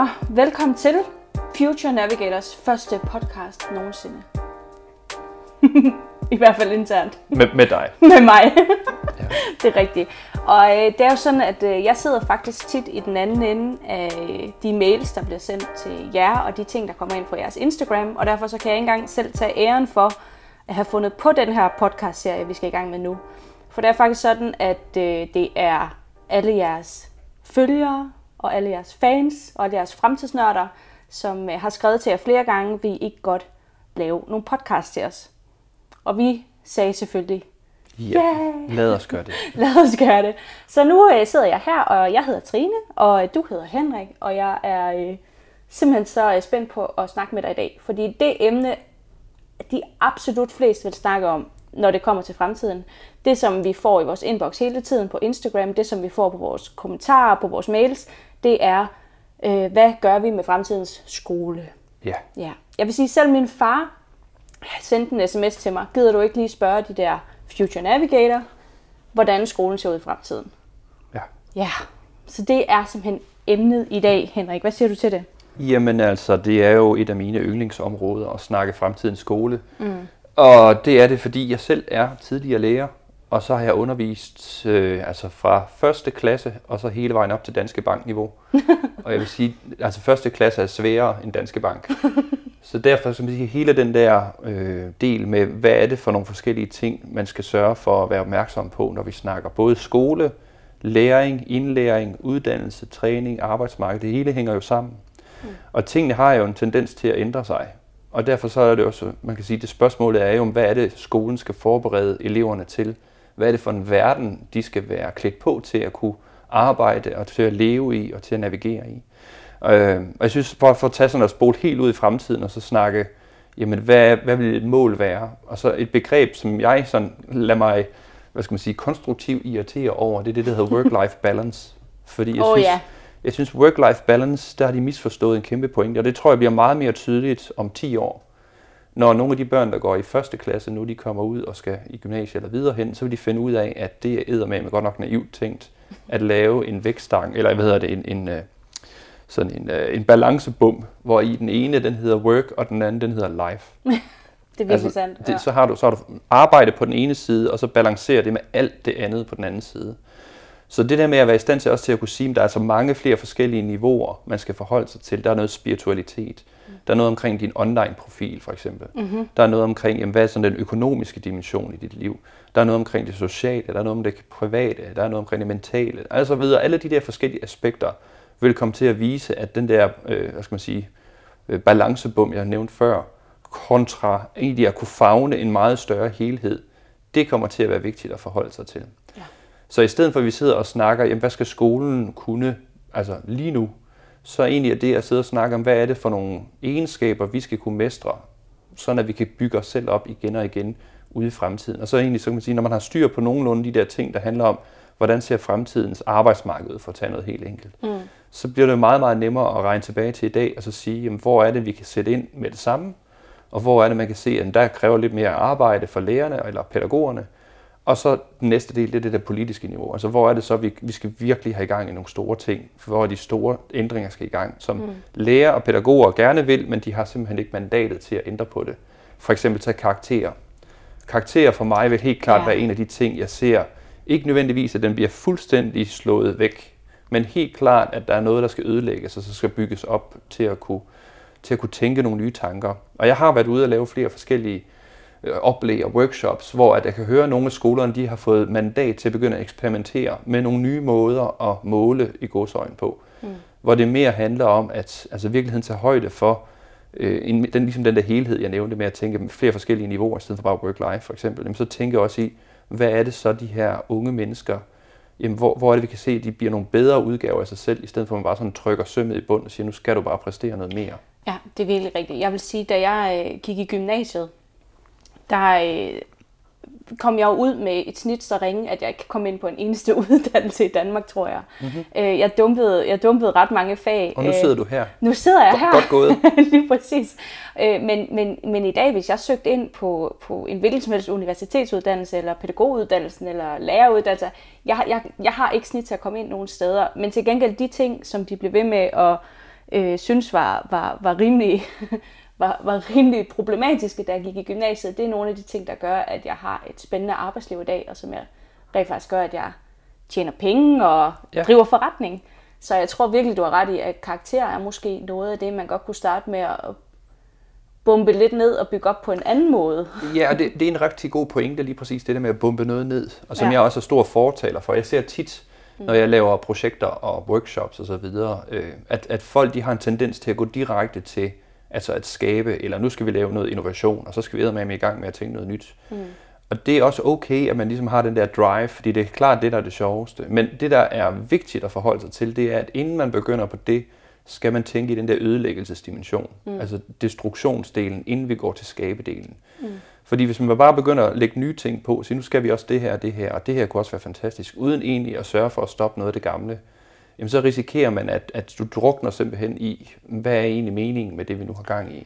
Lytter, velkommen til Future Navigators første podcast nogensinde. I hvert fald internt. Med, med dig. Med mig. ja. Det er rigtigt. Og øh, det er jo sådan, at øh, jeg sidder faktisk tit i den anden ende af de mails, der bliver sendt til jer, og de ting, der kommer ind fra jeres Instagram. Og derfor så kan jeg ikke engang selv tage æren for at have fundet på den her podcast-serie, vi skal i gang med nu. For det er faktisk sådan, at øh, det er alle jeres følgere, og alle jeres fans, og alle jeres fremtidsnørder, som øh, har skrevet til jer flere gange, vi ikke godt lave nogle podcast til os. Og vi sagde selvfølgelig, Ja, yeah. lad os gøre det. lad os gøre det. Så nu øh, sidder jeg her, og jeg hedder Trine, og øh, du hedder Henrik, og jeg er øh, simpelthen så øh, spændt på at snakke med dig i dag. Fordi det emne, de absolut flest vil snakke om, når det kommer til fremtiden, det som vi får i vores inbox hele tiden på Instagram, det som vi får på vores kommentarer, på vores mails, det er, øh, hvad gør vi med fremtidens skole? Ja. ja. Jeg vil sige, selv min far sendte en sms til mig. Gider du ikke lige spørge de der Future Navigator, hvordan skolen ser ud i fremtiden? Ja. Ja, så det er simpelthen emnet i dag, Henrik. Hvad siger du til det? Jamen altså, det er jo et af mine yndlingsområder at snakke fremtidens skole. Mm. Og det er det, fordi jeg selv er tidligere lærer, og så har jeg undervist øh, altså fra første klasse og så hele vejen op til Danske Bank-niveau. og jeg vil sige, altså første klasse er sværere end Danske Bank. Så derfor man sige, hele den der øh, del med, hvad er det for nogle forskellige ting, man skal sørge for at være opmærksom på, når vi snakker både skole, læring, indlæring, uddannelse, træning, arbejdsmarked, det hele hænger jo sammen. Mm. Og tingene har jo en tendens til at ændre sig. Og derfor så er det også, man kan sige, det spørgsmålet er jo, hvad er det, skolen skal forberede eleverne til? Hvad er det for en verden, de skal være klædt på til at kunne arbejde og til at leve i og til at navigere i? Øh, og jeg synes, for, for at tage sådan og spole helt ud i fremtiden og så snakke, jamen hvad, hvad vil et mål være? Og så et begreb, som jeg sådan lader mig, hvad skal man sige, konstruktivt irritere over, det er det, der hedder work-life balance. Fordi jeg oh, synes, yeah. jeg synes, work-life balance, der har de misforstået en kæmpe pointe, og det tror jeg bliver meget mere tydeligt om 10 år. Når nogle af de børn, der går i første klasse nu, de kommer ud og skal i gymnasiet eller videre hen, så vil de finde ud af, at det er med godt nok naivt tænkt, at lave en vækstang, eller hvad hedder det, en, en, sådan en, øh, en balancebum, hvor i den ene den hedder work, og den anden den hedder life. det er virkelig altså, sandt. Det, ja. så, har du, så har du arbejde på den ene side, og så balancerer det med alt det andet på den anden side. Så det der med at være i stand til også til at kunne sige, at der er så mange flere forskellige niveauer, man skal forholde sig til. Der er noget spiritualitet. Mm. Der er noget omkring din online-profil, for eksempel. Mm-hmm. Der er noget omkring, jamen, hvad er sådan den økonomiske dimension i dit liv. Der er noget omkring det sociale, der er noget omkring det private, der er noget omkring det mentale. Altså videre, alle de der forskellige aspekter, vil komme til at vise, at den der, øh, hvad skal man sige, øh, balancebum, jeg har nævnt før, kontra egentlig at kunne fagne en meget større helhed, det kommer til at være vigtigt at forholde sig til. Så i stedet for at vi sidder og snakker, jamen, hvad skal skolen kunne? Altså lige nu, så egentlig er det at sidde og snakke om, hvad er det for nogle egenskaber, vi skal kunne mestre, sådan at vi kan bygge os selv op igen og igen ude i fremtiden. Og så egentlig, så kan man sige, når man har styr på nogenlunde de der ting, der handler om, hvordan ser fremtidens arbejdsmarked, for at tage noget helt enkelt, mm. Så bliver det meget, meget nemmere at regne tilbage til i dag, og så sige, jamen, hvor er det, vi kan sætte ind med det samme, og hvor er det, man kan se, at der kræver lidt mere arbejde for lærerne eller pædagogerne, og så den næste del, det er det der politiske niveau. Altså, hvor er det så, vi, vi skal virkelig have i gang i nogle store ting, for hvor de store ændringer skal i gang, som mm. lærer og pædagoger gerne vil, men de har simpelthen ikke mandatet til at ændre på det. For eksempel tage karakterer. Karakterer for mig vil helt klart ja. være en af de ting, jeg ser, ikke nødvendigvis, at den bliver fuldstændig slået væk men helt klart, at der er noget, der skal ødelægges, og så skal bygges op til at kunne, til at kunne tænke nogle nye tanker. Og jeg har været ude og lave flere forskellige øh, oplæg og workshops, hvor at jeg kan høre, at nogle af skolerne de har fået mandat til at begynde at eksperimentere med nogle nye måder at måle i godsøjne på. Mm. Hvor det mere handler om at altså virkeligheden tager højde for øh, en, den, ligesom den der helhed, jeg nævnte med at tænke flere forskellige niveauer, i stedet for bare work-life for eksempel. Jamen, så tænker jeg også i, hvad er det så, de her unge mennesker jamen, hvor, hvor er det, vi kan se, at de bliver nogle bedre udgaver af sig selv, i stedet for at man bare sådan trykker sømmet i bund og siger, nu skal du bare præstere noget mere. Ja, det er virkelig rigtigt. Jeg vil sige, da jeg øh, gik i gymnasiet, der øh, kom jeg jo ud med et snit så ringe, at jeg ikke komme ind på en eneste uddannelse i Danmark, tror jeg. Mm-hmm. Øh, jeg, dumpede, jeg dumpede ret mange fag. Og nu sidder du her. Nu sidder jeg her. Godt gået. Lige præcis. Øh, men, men, men i dag, hvis jeg søgte ind på, på en hvilken som helst universitetsuddannelse, eller pædagoguddannelsen, eller læreruddannelse, jeg, jeg, jeg har ikke snit til at komme ind nogen steder. Men til gengæld de ting, som de blev ved med at øh, synes var, var, var rimelig var, var rimelig problematiske, da jeg gik i gymnasiet, det er nogle af de ting, der gør, at jeg har et spændende arbejdsliv i dag, og som jeg rent faktisk gør, at jeg tjener penge og ja. driver forretning. Så jeg tror virkelig, du har ret i, at karakter er måske noget af det, man godt kunne starte med at bombe lidt ned og bygge op på en anden måde. Ja, og det, det er en rigtig god pointe, lige præcis det der med at bombe noget ned, og som ja. jeg også er stor fortaler for. Jeg ser tit, mm. når jeg laver projekter og workshops osv., øh, at, at folk de har en tendens til at gå direkte til Altså at skabe, eller nu skal vi lave noget innovation, og så skal vi med i gang med at tænke noget nyt. Mm. Og det er også okay, at man ligesom har den der drive, fordi det er klart det, der er det sjoveste. Men det, der er vigtigt at forholde sig til, det er, at inden man begynder på det, skal man tænke i den der ødelæggelsesdimension. Mm. Altså destruktionsdelen, inden vi går til skabedelen. Mm. Fordi hvis man bare begynder at lægge nye ting på, så nu skal vi også det her og det her, og det her kunne også være fantastisk, uden egentlig at sørge for at stoppe noget af det gamle, jamen så risikerer man, at, at du drukner simpelthen i, hvad er egentlig meningen med det, vi nu har gang i.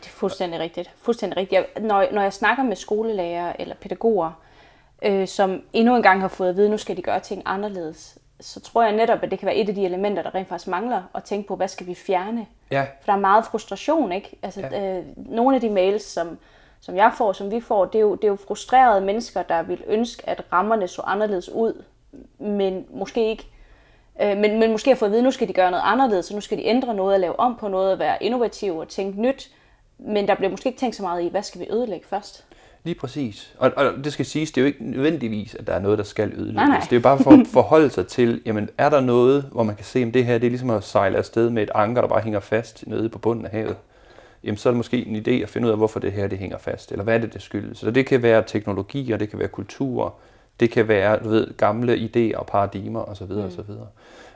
Det er fuldstændig rigtigt. Fuldstændig rigtigt. Jeg, når, når jeg snakker med skolelærer eller pædagoger, øh, som endnu engang har fået at vide, at nu skal de gøre ting anderledes, så tror jeg netop, at det kan være et af de elementer, der rent faktisk mangler, at tænke på, hvad skal vi fjerne? Ja. For der er meget frustration, ikke? Altså, ja. øh, nogle af de mails, som, som jeg får, som vi får, det er, jo, det er jo frustrerede mennesker, der vil ønske, at rammerne så anderledes ud, men måske ikke Øh, men, men måske har fået at vide, at nu skal de gøre noget anderledes, så nu skal de ændre noget og lave om på noget og være innovative og tænke nyt. Men der bliver måske ikke tænkt så meget i, hvad skal vi ødelægge først? Lige præcis. Og, og det skal siges, det er jo ikke nødvendigvis, at der er noget, der skal ødelægges. Nej, nej. Det er jo bare for at forholde sig til, jamen er der noget, hvor man kan se, om det her det er ligesom at sejle afsted med et anker, der bare hænger fast nede på bunden af havet. Jamen så er det måske en idé at finde ud af, hvorfor det her det hænger fast, eller hvad er det, det skyldes. Så det kan være teknologi, og det kan være kultur, det kan være du ved, gamle idéer og paradigmer osv. Mm. osv.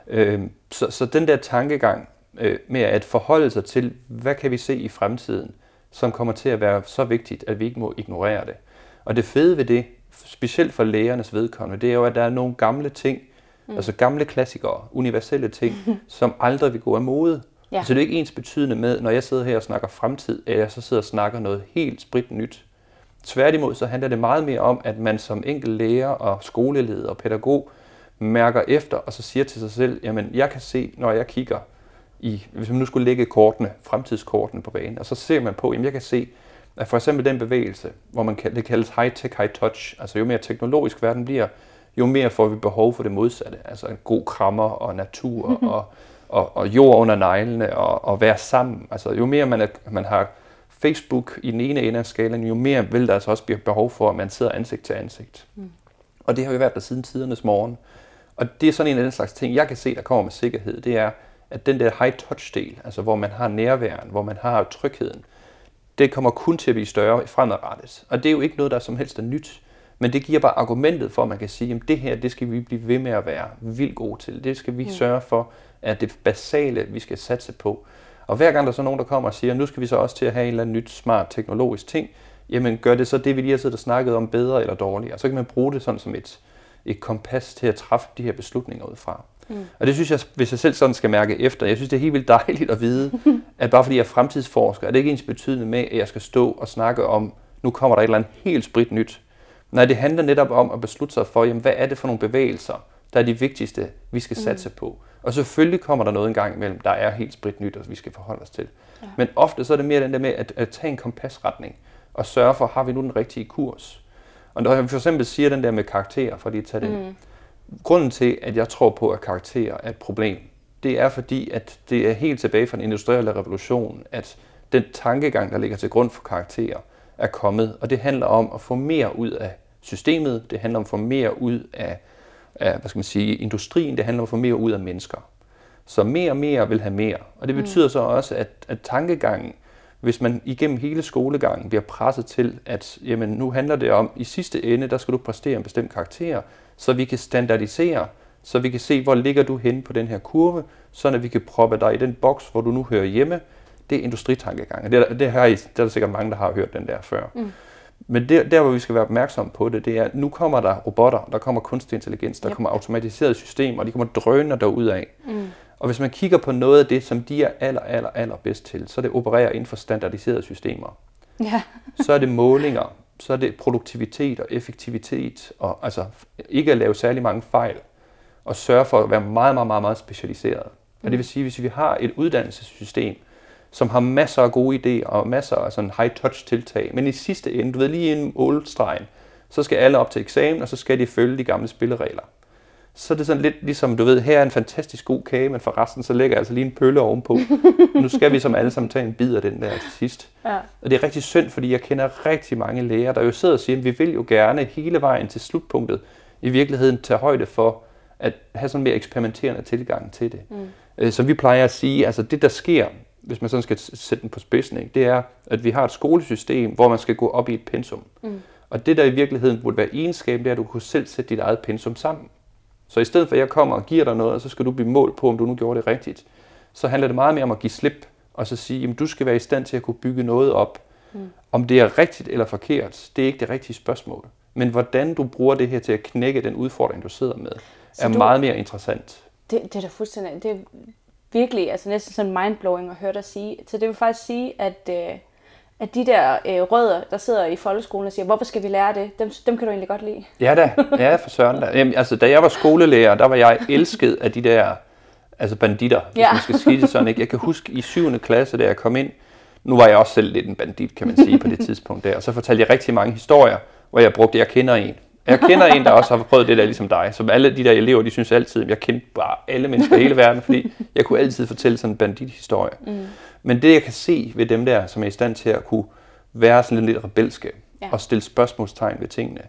Øh, så, så den der tankegang øh, med at forholde sig til, hvad kan vi se i fremtiden, som kommer til at være så vigtigt, at vi ikke må ignorere det. Og det fede ved det, specielt for lægernes vedkommende, det er jo, at der er nogle gamle ting, mm. altså gamle klassikere, universelle ting, som aldrig vil gå af mode. Ja. Så det er ikke ens betydende med, når jeg sidder her og snakker fremtid, at jeg så sidder og snakker noget helt sprit nyt. Tværtimod så handler det meget mere om, at man som enkelt lærer og skoleleder og pædagog mærker efter og så siger til sig selv, jamen jeg kan se, når jeg kigger i, hvis man nu skulle lægge kortene, fremtidskortene på banen, og så ser man på, jamen jeg kan se, at for eksempel den bevægelse, hvor man kan, det kaldes high-tech, high-touch, altså jo mere teknologisk verden bliver, jo mere får vi behov for det modsatte, altså en god krammer og natur og, og, og jord under neglene og, og være sammen. Altså jo mere man, er, man har Facebook i den ene ende af skalaen, jo mere vil der altså også blive behov for, at man sidder ansigt til ansigt. Mm. Og det har jo været der siden tidernes morgen. Og det er sådan en af den slags ting, jeg kan se, der kommer med sikkerhed, det er, at den der high-touch-del, altså hvor man har nærværen, hvor man har trygheden, det kommer kun til at blive større fremadrettet. Og det er jo ikke noget, der som helst er nyt. Men det giver bare argumentet for, at man kan sige, at det her, det skal vi blive ved med at være vildt gode til. Det skal vi mm. sørge for, at det basale, vi skal satse på. Og hver gang der er så nogen, der kommer og siger, nu skal vi så også til at have en eller anden nyt, smart teknologisk ting, jamen gør det så det, vi lige har siddet og snakket om, bedre eller dårligere. Så kan man bruge det sådan som et, et kompas til at træffe de her beslutninger ud fra. Mm. Og det synes jeg, hvis jeg selv sådan skal mærke efter, jeg synes, det er helt vildt dejligt at vide, at bare fordi jeg er fremtidsforsker, er det ikke ens betydende med, at jeg skal stå og snakke om, nu kommer der et eller andet helt sprit nyt. Nej, det handler netop om at beslutte sig for, jamen, hvad er det for nogle bevægelser, der er de vigtigste, vi skal satse mm. på. Og selvfølgelig kommer der noget en gang imellem, der er helt sprit nyt, og vi skal forholde os til. Ja. Men ofte så er det mere den der med at, at tage en kompasretning og sørge for, har vi nu den rigtige kurs? Og når jeg for eksempel siger den der med karakterer, for lige at tage det. Mm. Grunden til, at jeg tror på, at karakterer er et problem, det er fordi, at det er helt tilbage fra den industrielle revolution, at den tankegang, der ligger til grund for karakterer, er kommet. Og det handler om at få mere ud af systemet, det handler om at få mere ud af af hvad skal man sige, industrien, det handler om at få mere ud af mennesker. Så mere og mere vil have mere. Og det mm. betyder mm. så også, at, at tankegangen, hvis man igennem hele skolegangen bliver presset til, at jamen, nu handler det om, i sidste ende, der skal du præstere en bestemt karakter, så vi kan standardisere, så vi kan se, hvor ligger du henne på den her kurve, så at vi kan proppe dig i den boks, hvor du nu hører hjemme. Det er industritankegang. Det, det, her, det er der sikkert mange, der har hørt den der før. Mm. Men der, der, hvor vi skal være opmærksomme på det, det er, at nu kommer der robotter, der kommer kunstig intelligens, der yep. kommer automatiserede systemer, og de kommer drøner derud af. Mm. Og hvis man kigger på noget af det, som de er aller, aller, aller bedst til, så er det operere inden for standardiserede systemer. Ja. så er det målinger, så er det produktivitet og effektivitet, og altså ikke at lave særlig mange fejl, og sørge for at være meget, meget, meget, meget specialiseret. Mm. Og det vil sige, hvis vi har et uddannelsessystem, som har masser af gode idéer og masser af sådan high-touch tiltag, men i sidste ende, du ved lige en målstregen, så skal alle op til eksamen, og så skal de følge de gamle spilleregler. Så er det sådan lidt ligesom, du ved, her er en fantastisk god kage, men for resten så lægger jeg altså lige en pølle ovenpå. nu skal vi som alle sammen tage en bid af den der til sidst. Ja. Og det er rigtig synd, fordi jeg kender rigtig mange læger, der jo sidder og siger, at vi vil jo gerne hele vejen til slutpunktet i virkeligheden tage højde for at have sådan en mere eksperimenterende tilgang til det. Mm. Øh, så vi plejer at sige, altså det der sker, hvis man sådan skal sætte den på spidsen, ikke, det er, at vi har et skolesystem, hvor man skal gå op i et pensum. Mm. Og det der i virkeligheden burde være egenskab, det er, at du kunne selv sætte dit eget pensum sammen. Så i stedet for, at jeg kommer og giver dig noget, og så skal du blive målt på, om du nu gjorde det rigtigt, så handler det meget mere om at give slip, og så sige, at du skal være i stand til at kunne bygge noget op. Mm. Om det er rigtigt eller forkert, det er ikke det rigtige spørgsmål. Men hvordan du bruger det her til at knække den udfordring, du sidder med, så er du, meget mere interessant. Det, det er da fuldstændig, det virkelig altså næsten sådan mindblowing at høre dig sige. Så det vil faktisk sige, at, øh, at de der øh, rødder, der sidder i folkeskolen og siger, hvorfor skal vi lære det, dem, dem kan du egentlig godt lide. Ja da, ja for søren da. Jamen, altså, da jeg var skolelærer, der var jeg elsket af de der altså banditter, hvis ja. man skal sige det sådan. Ikke? Jeg kan huske i 7. klasse, da jeg kom ind, nu var jeg også selv lidt en bandit, kan man sige, på det tidspunkt der. Og så fortalte jeg rigtig mange historier, hvor jeg brugte, jeg kender en. Jeg kender en, der også har prøvet det der ligesom dig. Som alle de der elever, de synes altid, at jeg kendte bare alle mennesker i hele verden, fordi jeg kunne altid fortælle sådan en bandit-historie. Mm. Men det, jeg kan se ved dem der, som er i stand til at kunne være sådan lidt rebelske ja. og stille spørgsmålstegn ved tingene,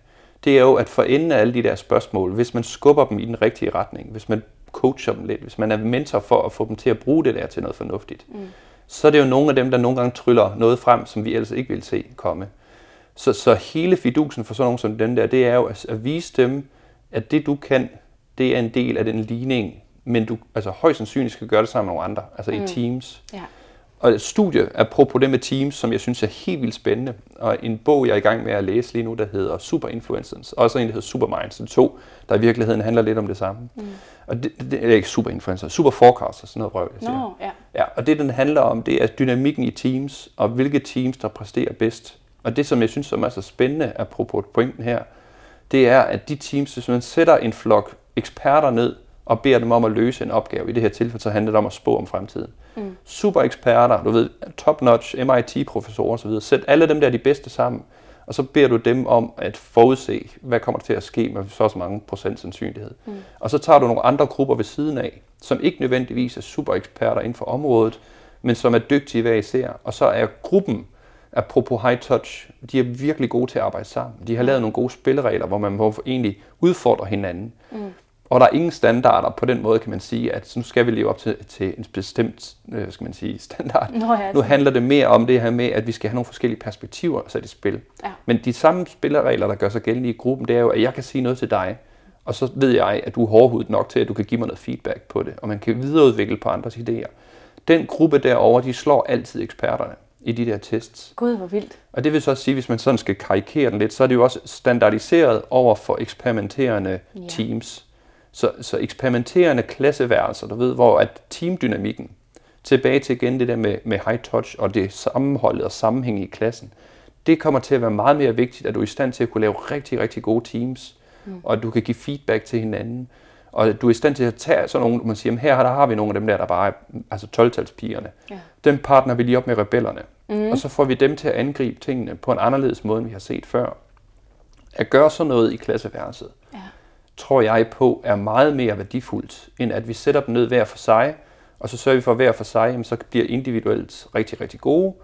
det er jo at for enden af alle de der spørgsmål, hvis man skubber dem i den rigtige retning, hvis man coacher dem lidt, hvis man er mentor for at få dem til at bruge det der til noget fornuftigt, mm. så er det jo nogle af dem, der nogle gange tryller noget frem, som vi ellers ikke vil se komme. Så, så hele fidusen for sådan nogen som den der, det er jo at, at vise dem, at det du kan, det er en del af den ligning, men du altså højst sandsynligt skal gøre det sammen med nogle andre, altså mm. i teams. Ja. Og et studie, apropos det med teams, som jeg synes er helt vildt spændende, og en bog, jeg er i gang med at læse lige nu, der hedder Super Influencers, også en, der hedder Superminds, det to, der i virkeligheden handler lidt om det samme. Mm. Og det, det, er ikke Super Influencers, Super Forecaster, sådan noget røv, jeg siger. No, ja. ja. Og det, den handler om, det er dynamikken i teams, og hvilke teams, der præsterer bedst. Og det, som jeg synes som er så spændende, apropos pointen her, det er, at de teams, hvis man sætter en flok eksperter ned og beder dem om at løse en opgave, i det her tilfælde, så handler det om at spå om fremtiden. Mm. Super eksperter, du ved, top-notch, MIT-professorer osv., sæt alle dem der de bedste sammen, og så beder du dem om at forudse, hvad kommer til at ske med så så mange procent sandsynlighed. Mm. Og så tager du nogle andre grupper ved siden af, som ikke nødvendigvis er super eksperter inden for området, men som er dygtige hver især. Og så er gruppen apropos high touch, de er virkelig gode til at arbejde sammen. De har lavet nogle gode spilleregler, hvor man må egentlig udfordre hinanden. Mm. Og der er ingen standarder på den måde, kan man sige, at nu skal vi leve op til, til en bestemt øh, skal man sige, standard. Nå, ja, nu handler det mere om det her med, at vi skal have nogle forskellige perspektiver sat i spil. Ja. Men de samme spilleregler, der gør sig gældende i gruppen, det er jo, at jeg kan sige noget til dig, og så ved jeg, at du er hårdhudet nok til, at du kan give mig noget feedback på det, og man kan videreudvikle på andres idéer. Den gruppe derovre, de slår altid eksperterne i de der tests. Gud, hvor vildt. Og det vil så sige, hvis man sådan skal karikere den lidt, så er det jo også standardiseret over for eksperimenterende ja. teams. Så, så eksperimenterende klasseværelser, du ved, hvor at teamdynamikken, tilbage til igen det der med, med high touch og det sammenholdet og sammenhæng i klassen, det kommer til at være meget mere vigtigt, at du er i stand til at kunne lave rigtig, rigtig gode teams, mm. og at du kan give feedback til hinanden, og du er i stand til at tage sådan nogle, man siger, her der har vi nogle af dem der, der bare er altså 12-talspigerne. Ja. Dem partner vi lige op med rebellerne. Mm. Og så får vi dem til at angribe tingene på en anderledes måde, end vi har set før. At gøre sådan noget i klasseværelset, ja. tror jeg på, er meget mere værdifuldt, end at vi sætter dem ned hver for sig, og så sørger vi for hver for sig, jamen, så bliver individuelt rigtig, rigtig gode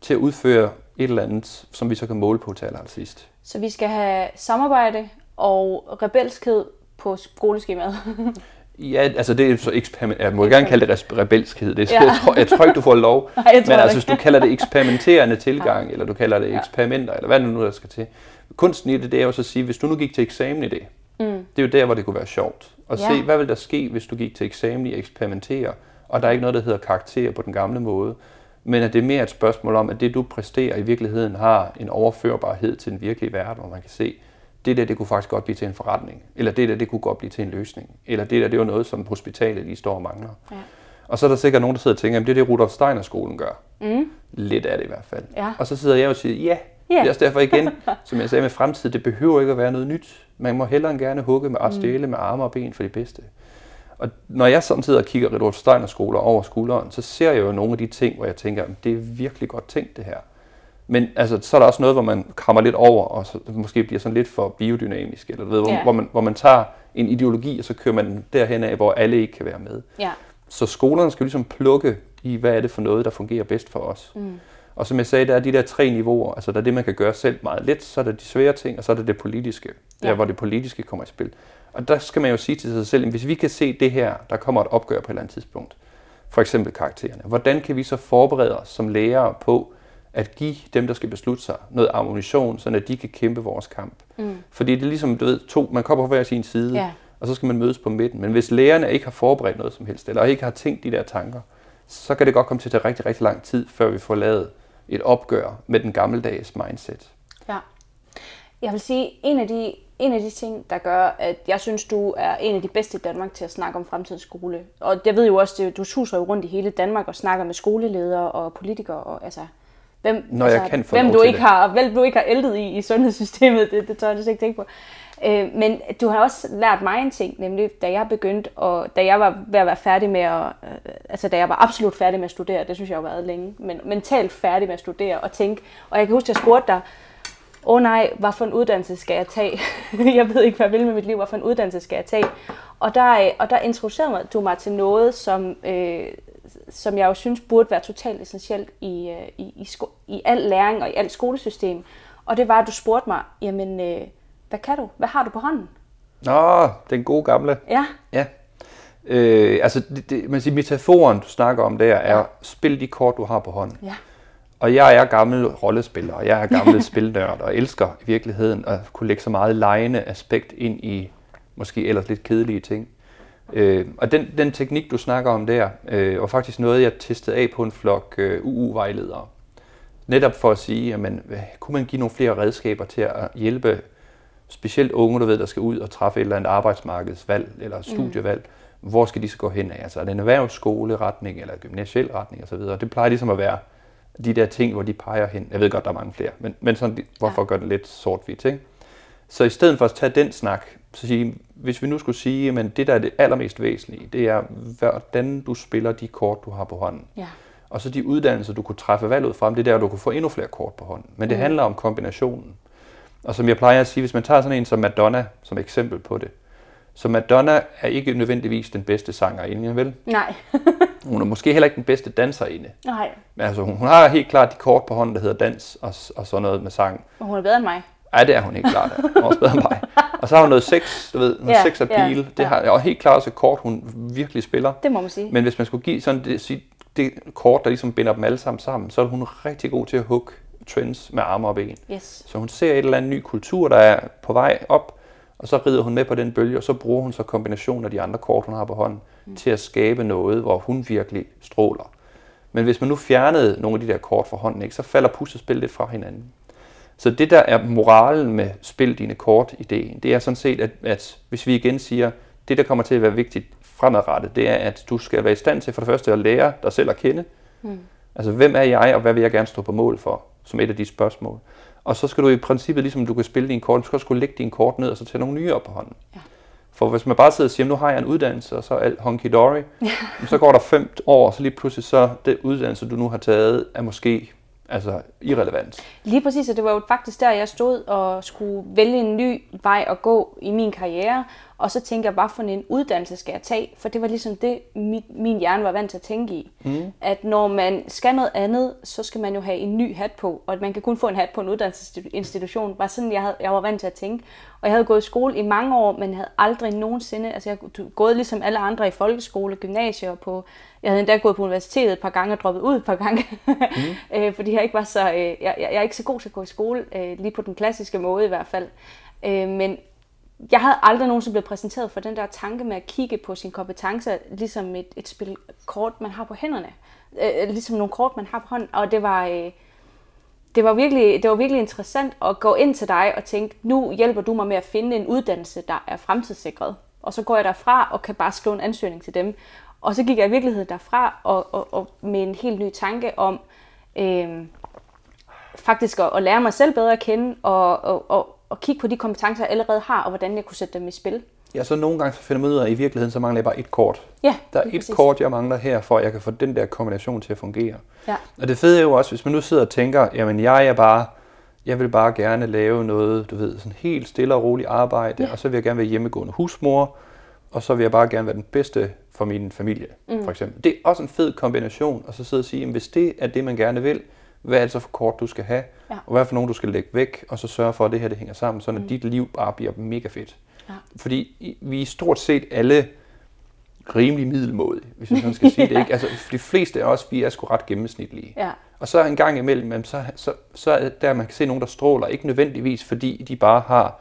til at udføre et eller andet, som vi så kan måle på til allersidst. Så vi skal have samarbejde og rebelskhed på skoleskemaet? Ja, altså det er så eksperiment. Jeg må gerne kalde det rebelskhed. Det, ja. jeg, tror, jeg tror ikke, du får lov. Nej, jeg Men altså, hvis du kalder det eksperimenterende tilgang, ja. eller du kalder det eksperimenter, eller hvad det nu der skal til. Kunsten i det, det er jo så at sige, hvis du nu gik til eksamen i det, mm. det er jo der, hvor det kunne være sjovt. Og ja. se, hvad vil der ske, hvis du gik til eksamen i at eksperimentere, og der er ikke noget, der hedder karakter på den gamle måde. men at det er mere et spørgsmål om, at det du præsterer i virkeligheden har en overførbarhed til den virkelige verden, hvor man kan se, det der, det kunne faktisk godt blive til en forretning, eller det der, det kunne godt blive til en løsning, eller det der, det var noget, som hospitalet lige står og mangler. Ja. Og så er der sikkert nogen, der sidder og tænker, at det er det, Rudolf Steiner skolen gør. Mm. Lidt af det i hvert fald. Ja. Og så sidder jeg og siger, ja, Yeah. Det er også derfor igen, som jeg sagde med fremtid, det behøver ikke at være noget nyt. Man må hellere gerne hugge med at stjæle med arme og ben for de bedste. Og når jeg samtidig og kigger Rudolf Steiner skoler over skulderen, så ser jeg jo nogle af de ting, hvor jeg tænker, det er virkelig godt tænkt det her. Men altså, så er der også noget, hvor man kommer lidt over, og så måske bliver sådan lidt for biodynamisk, eller ved, hvor, yeah. hvor, man, hvor man tager en ideologi, og så kører man derhen af, hvor alle ikke kan være med. Yeah. Så skolerne skal ligesom plukke i, hvad er det for noget, der fungerer bedst for os. Mm. Og som jeg sagde, der er de der tre niveauer. Altså der er det, man kan gøre selv meget let, så er der de svære ting, og så er der det politiske. Der, ja. hvor det politiske kommer i spil. Og der skal man jo sige til sig selv, at hvis vi kan se det her, der kommer et opgør på et eller andet tidspunkt, for eksempel karaktererne, hvordan kan vi så forberede os som lærere på at give dem, der skal beslutte sig, noget ammunition, så at de kan kæmpe vores kamp. Mm. Fordi det er ligesom, du ved, to, man kommer på hver sin side, ja. og så skal man mødes på midten. Men hvis lærerne ikke har forberedt noget som helst, eller ikke har tænkt de der tanker, så kan det godt komme til at tage rigtig, rigtig lang tid, før vi får lavet et opgør med den gammeldags mindset. Ja. Jeg vil sige, en af de en af de ting, der gør, at jeg synes, du er en af de bedste i Danmark til at snakke om fremtidens skole. Og jeg ved jo også, at du suser jo rundt i hele Danmark og snakker med skoleledere og politikere. Og, altså, hvem, Når altså, jeg kan hvem du ikke har, hvem du ikke har ældet i i sundhedssystemet, det, det tør jeg ikke tænke på. Øh, men du har også lært mig en ting, nemlig da jeg begyndte, og da jeg var ved at være færdig med at, øh, altså da jeg var absolut færdig med at studere, det synes jeg har været længe, men mentalt færdig med at studere og tænke, og jeg kan huske, at jeg spurgte dig, åh oh nej, hvad for en uddannelse skal jeg tage? jeg ved ikke, hvad jeg vil med mit liv, hvad for en uddannelse skal jeg tage? Og der, og der introducerede du mig til noget, som, øh, som jeg jo synes burde være totalt essentielt i, øh, i, i, sko- i al læring og i alt skolesystem. Og det var, at du spurgte mig, jamen, øh, hvad kan du? Hvad har du på hånden? Nå, den gode gamle. Ja. Ja. Øh, altså, det, det, man siger, metaforen, du snakker om der, er, ja. spil de kort, du har på hånden. Ja. Og jeg er gammel rollespiller, og jeg er gammel spilnørd, og elsker i virkeligheden at kunne lægge så meget lejende aspekt ind i måske ellers lidt kedelige ting. Øh, og den, den teknik, du snakker om der, øh, var faktisk noget, jeg testede af på en flok øh, UU-vejledere. Netop for at sige, at man, kunne man give nogle flere redskaber til at hjælpe specielt unge, der ved, der skal ud og træffe et eller andet arbejdsmarkedsvalg eller mm. studievalg. Mm. Hvor skal de så gå hen af? Altså er det en erhvervsskoleretning eller gymnasiel retning osv.? Det plejer ligesom at være de der ting, hvor de peger hen. Jeg ved godt, der er mange flere, men, men sådan, hvorfor ja. gør det lidt sort-hvidt, ikke? Så i stedet for at tage den snak, så sige, hvis vi nu skulle sige, at det der er det allermest væsentlige, det er, hvordan du spiller de kort, du har på hånden. Ja. Og så de uddannelser, du kunne træffe valg ud fra, det der, du kunne få endnu flere kort på hånden. Men det mm. handler om kombinationen. Og som jeg plejer at sige, hvis man tager sådan en som Madonna som eksempel på det, så Madonna er ikke nødvendigvis den bedste sangerinde, vel? Nej. hun er måske heller ikke den bedste danserinde. Nej. Men altså, hun, hun har helt klart de kort på hånden, der hedder dans og, og sådan noget med sang. Og hun er bedre end mig. Ja, det er hun ikke klart. Hun er også bedre end mig. Og så har hun noget sex, du ved, noget ja, sex appeal. Ja, det har, og helt klart også et kort, hun virkelig spiller. Det må man sige. Men hvis man skulle give sådan det, det kort, der ligesom binder dem alle sammen sammen, så er hun rigtig god til at hugge trends med arme og ben. Yes. Så hun ser et eller andet ny kultur, der er på vej op, og så rider hun med på den bølge, og så bruger hun så kombinationen af de andre kort, hun har på hånden, mm. til at skabe noget, hvor hun virkelig stråler. Men hvis man nu fjernede nogle af de der kort fra hånden, ikke, så falder puslespil lidt fra hinanden. Så det der er moralen med spil dine kort ideen, det er sådan set, at, at hvis vi igen siger, det der kommer til at være vigtigt fremadrettet, det er, at du skal være i stand til for det første at lære dig selv at kende. Mm. Altså, hvem er jeg, og hvad vil jeg gerne stå på mål for, som et af de spørgsmål. Og så skal du i princippet, ligesom du kan spille din kort, du skal også kunne lægge din kort ned, og så tage nogle nye op på hånden. Ja. For hvis man bare sidder og siger, nu har jeg en uddannelse, og så er alt honky-dory, ja. så går der fem år, og så lige pludselig så det uddannelse, du nu har taget, er måske altså irrelevant. Lige præcis, og det var jo faktisk der, jeg stod og skulle vælge en ny vej at gå i min karriere, og så tænker jeg, hvad for en uddannelse skal jeg tage? For det var ligesom det, min, min hjerne var vant til at tænke i. Mm. At når man skal noget andet, så skal man jo have en ny hat på. Og at man kan kun få en hat på en uddannelsesinstitution. Var sådan, jeg, havde, jeg var vant til at tænke. Og jeg havde gået i skole i mange år, men havde aldrig nogensinde... Altså jeg havde gået ligesom alle andre i folkeskole, gymnasier på... Jeg havde endda gået på universitetet et par gange og droppet ud et par gange. mm. øh, fordi jeg ikke var så... Øh, jeg, jeg, er ikke så god til at gå i skole, øh, lige på den klassiske måde i hvert fald. Øh, men jeg havde aldrig nogensinde blevet præsenteret for den der tanke med at kigge på sine kompetencer, ligesom et, et spil kort, man har på hænderne. Øh, øh, ligesom nogle kort, man har på hånden. Og det var, øh, det, var virkelig, det var virkelig interessant at gå ind til dig og tænke, nu hjælper du mig med at finde en uddannelse, der er fremtidssikret. Og så går jeg derfra og kan bare skrive en ansøgning til dem. Og så gik jeg i virkeligheden derfra og, og, og med en helt ny tanke om øh, faktisk at, at lære mig selv bedre at kende og, og, og, og kigge på de kompetencer, jeg allerede har, og hvordan jeg kunne sætte dem i spil. Ja, så nogle gange så finder man ud af, at i virkeligheden så mangler jeg bare et kort. Ja, Der er et præcis. kort, jeg mangler her, for at jeg kan få den der kombination til at fungere. Ja. Og det fede er jo også, hvis man nu sidder og tænker, jamen jeg er bare, jeg vil bare gerne lave noget, du ved, sådan helt stille og roligt arbejde, ja. og så vil jeg gerne være hjemmegående husmor, og så vil jeg bare gerne være den bedste for min familie, mm. for eksempel. Det er også en fed kombination, og så sidde og sige, jamen hvis det er det, man gerne vil, hvad er det så for kort, du skal have, Ja. og hvad for nogen, du skal lægge væk, og så sørge for, at det her det hænger sammen, så mm. dit liv bare bliver mega fedt. Ja. Fordi vi er stort set alle rimelig middelmådige, hvis jeg sådan skal sige det. Ikke? Altså, de fleste af os, vi er sgu ret gennemsnitlige. Ja. Og så en gang imellem, så, så, så er der, man kan se nogen, der stråler. Ikke nødvendigvis, fordi de bare har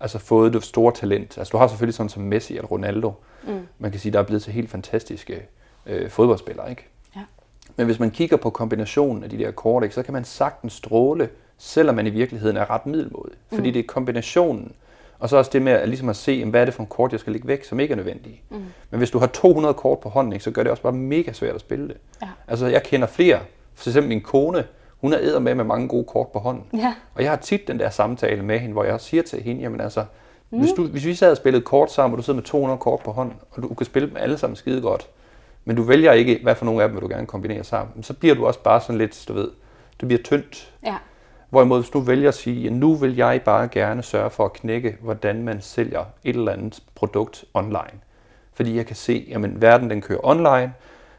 altså, fået det store talent. Altså, du har selvfølgelig sådan som Messi eller Ronaldo. Mm. Man kan sige, der er blevet til helt fantastiske øh, fodboldspillere. Ikke? Men hvis man kigger på kombinationen af de der kort, så kan man sagtens stråle, selvom man i virkeligheden er ret middelmådig. Fordi det er kombinationen. Og så også det med at, ligesom at se, hvad er det for en kort, jeg skal lægge væk, som ikke er nødvendige. Mm. Men hvis du har 200 kort på hånden, så gør det også bare mega svært at spille det. Ja. Altså, jeg kender flere. For eksempel min kone, hun er æder med med mange gode kort på hånden. Ja. Og jeg har tit den der samtale med hende, hvor jeg siger til hende, jamen altså, mm. hvis, du, hvis vi sad og spillede kort sammen, og du sidder med 200 kort på hånden, og du kan spille dem alle sammen skide godt, men du vælger ikke, hvad for nogle af dem vil du gerne kombinere sammen, så bliver du også bare sådan lidt, du ved, det bliver tyndt. Ja. Hvorimod hvis du vælger at sige, at nu vil jeg bare gerne sørge for at knække, hvordan man sælger et eller andet produkt online. Fordi jeg kan se, at verden den kører online,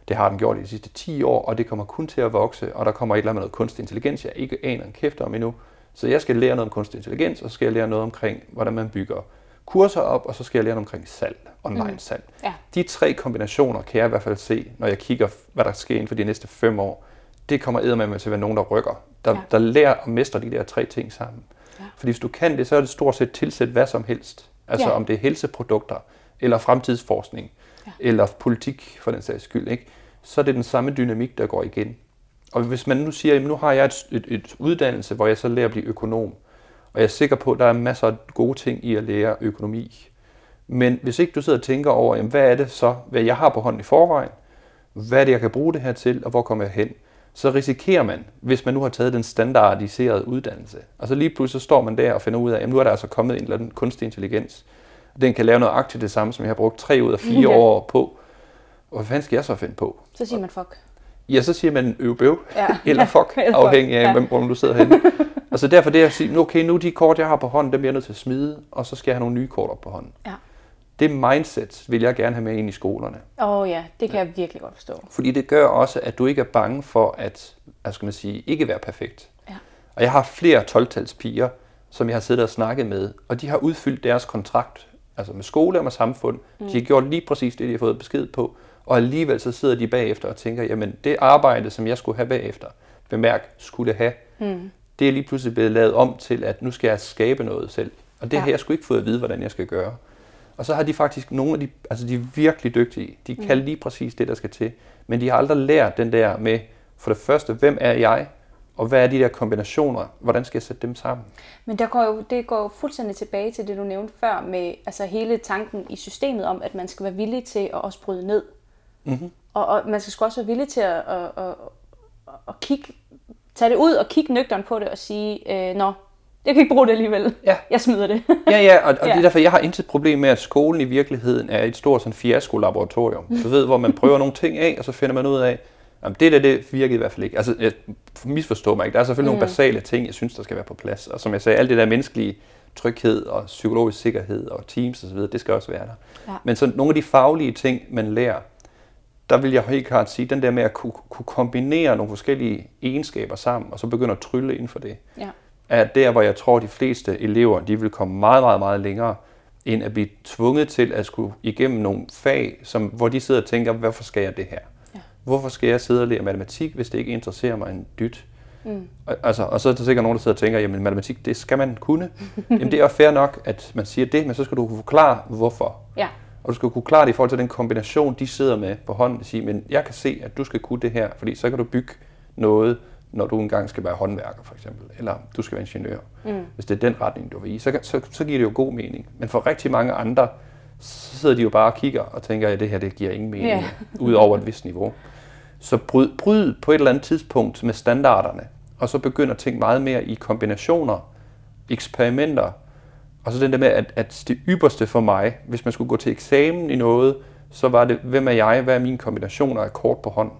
det har den gjort i de sidste 10 år, og det kommer kun til at vokse, og der kommer et eller andet med noget kunstig intelligens, jeg ikke aner en kæft om endnu. Så jeg skal lære noget om kunstig intelligens, og så skal jeg lære noget omkring, hvordan man bygger kurser op, og så skal jeg lære noget omkring salg, online mm. salg. Ja. De tre kombinationer kan jeg i hvert fald se, når jeg kigger, hvad der sker inden for de næste fem år. Det kommer eddermame til at være nogen, der rykker. Der, Ja. der lærer og mestrer de der tre ting sammen. Ja. Fordi hvis du kan det, så er det stort set tilsæt hvad som helst. Altså Ja. om det er helseprodukter, eller fremtidsforskning, ja. eller politik for den sags skyld. Ikke? Så er det den samme dynamik, der går igen. Og hvis man nu siger, at nu har jeg et, et, et uddannelse, hvor jeg så lærer at blive økonom, og jeg er sikker på, at der er masser af gode ting i at lære økonomi. Men hvis ikke du sidder og tænker over, jamen, hvad er det så, hvad jeg har på hånden i forvejen, hvad er det, jeg kan bruge det her til, og hvor kommer jeg hen, så risikerer man, hvis man nu har taget den standardiserede uddannelse, og så lige pludselig så står man der og finder ud af, at nu er der altså kommet en eller anden kunstig intelligens. Den kan lave noget aktivt det samme, som jeg har brugt tre ud af fire Ja. år på. Og hvad fanden skal jeg så finde på? Så siger man fuck. Ja, så siger man øvbøv, Ja. eller fuck, Eller afhængig af, ja. hvor du sidder henne. og så derfor det at sige, nu, okay, nu de kort, jeg har på hånden, dem er jeg nødt til at smide, og så skal jeg have nogle nye kort op på hånden. Ja. Det mindset vil jeg gerne have med ind i skolerne. Åh oh, ja, det kan jeg virkelig godt forstå. Fordi det gør også, at du ikke er bange for at, hvad skal man sige, ikke være perfekt. Ja. Og jeg har flere 12-talspiger, som jeg har siddet og snakket med, og de har udfyldt deres kontrakt, altså med skole og med samfund. Mm. De har gjort lige præcis det, de har fået besked på, og alligevel så sidder de bagefter og tænker, jamen det arbejde, som jeg skulle have bagefter, bemærk, skulle have, mm. det er lige pludselig blevet lavet om til, at nu skal jeg skabe noget selv. Og det Ja. ja. har jeg sgu ikke fået at vide, hvordan jeg skal gøre. Og så har de faktisk nogle af de, altså de er virkelig dygtige. De kan lige præcis det, der skal til. Men de har aldrig lært den der med, for det første, hvem er jeg? Og hvad er de der kombinationer? Hvordan skal jeg sætte dem sammen? Men der går jo, det går jo fuldstændig tilbage til det, du nævnte før, med altså hele tanken i systemet om, at man skal være villig til at også bryde ned. Mm-hmm. Og, og man skal også være villig til at, at, at, at, at kigge, tage det ud og kigge nøgteren på det og sige, øh, nå, jeg kan ikke bruge det alligevel. Ja. Jeg smider det. Ja, ja, og, og ja. Det er derfor, jeg har intet problem med, at skolen i virkeligheden er et stort sådan fiasko-laboratorium. Du ved, hvor man prøver nogle ting af, og så finder man ud af, at det der, det virkede i hvert fald ikke. Altså, jeg misforstår mig ikke. Der er selvfølgelig mm. nogle basale ting, jeg synes, der skal være på plads. Og som jeg sagde, alt det der menneskelige tryghed og psykologisk sikkerhed og teams osv., det skal også være der. Ja. Men så nogle af de faglige ting, man lærer, der vil jeg helt klart sige, den der med at kunne, kunne kombinere nogle forskellige egenskaber sammen, og så begynde at trylle inden for det, ja. Er der, hvor jeg tror, de fleste elever, de vil komme meget, meget, meget længere, end at blive tvunget til at skulle igennem nogle fag, som, hvor de sidder og tænker, hvorfor skal jeg det her? Ja. Hvorfor skal jeg sidde og lære matematik, hvis det ikke interesserer mig en dyt? Mm. Altså, og så er der sikkert nogen, der sidder og tænker, jamen matematik, det skal man kunne. jamen det er fair nok, at man siger det, men så skal du kunne forklare, hvorfor. Ja. Og du skal kunne klare det i forhold til den kombination, de sidder med på hånden. Og sige, men jeg kan se, at du skal kunne det her, fordi så kan du bygge noget, når du engang skal være håndværker for eksempel, eller du skal være ingeniør. Mm. Hvis det er den retning, du vil i, så, så, så giver det jo god mening. Men for rigtig mange andre, så sidder de jo bare og kigger og tænker, at det her det giver ingen mening, yeah. ud over et vist niveau. Så bryd, bryd på et eller andet tidspunkt med standarderne, og så begynd at tænke meget mere i kombinationer, eksperimenter, og så den der med, at, at det ypperste for mig, hvis man skulle gå til eksamen i noget, så var det, hvem er jeg, hvad er mine kombinationer af kort på hånd,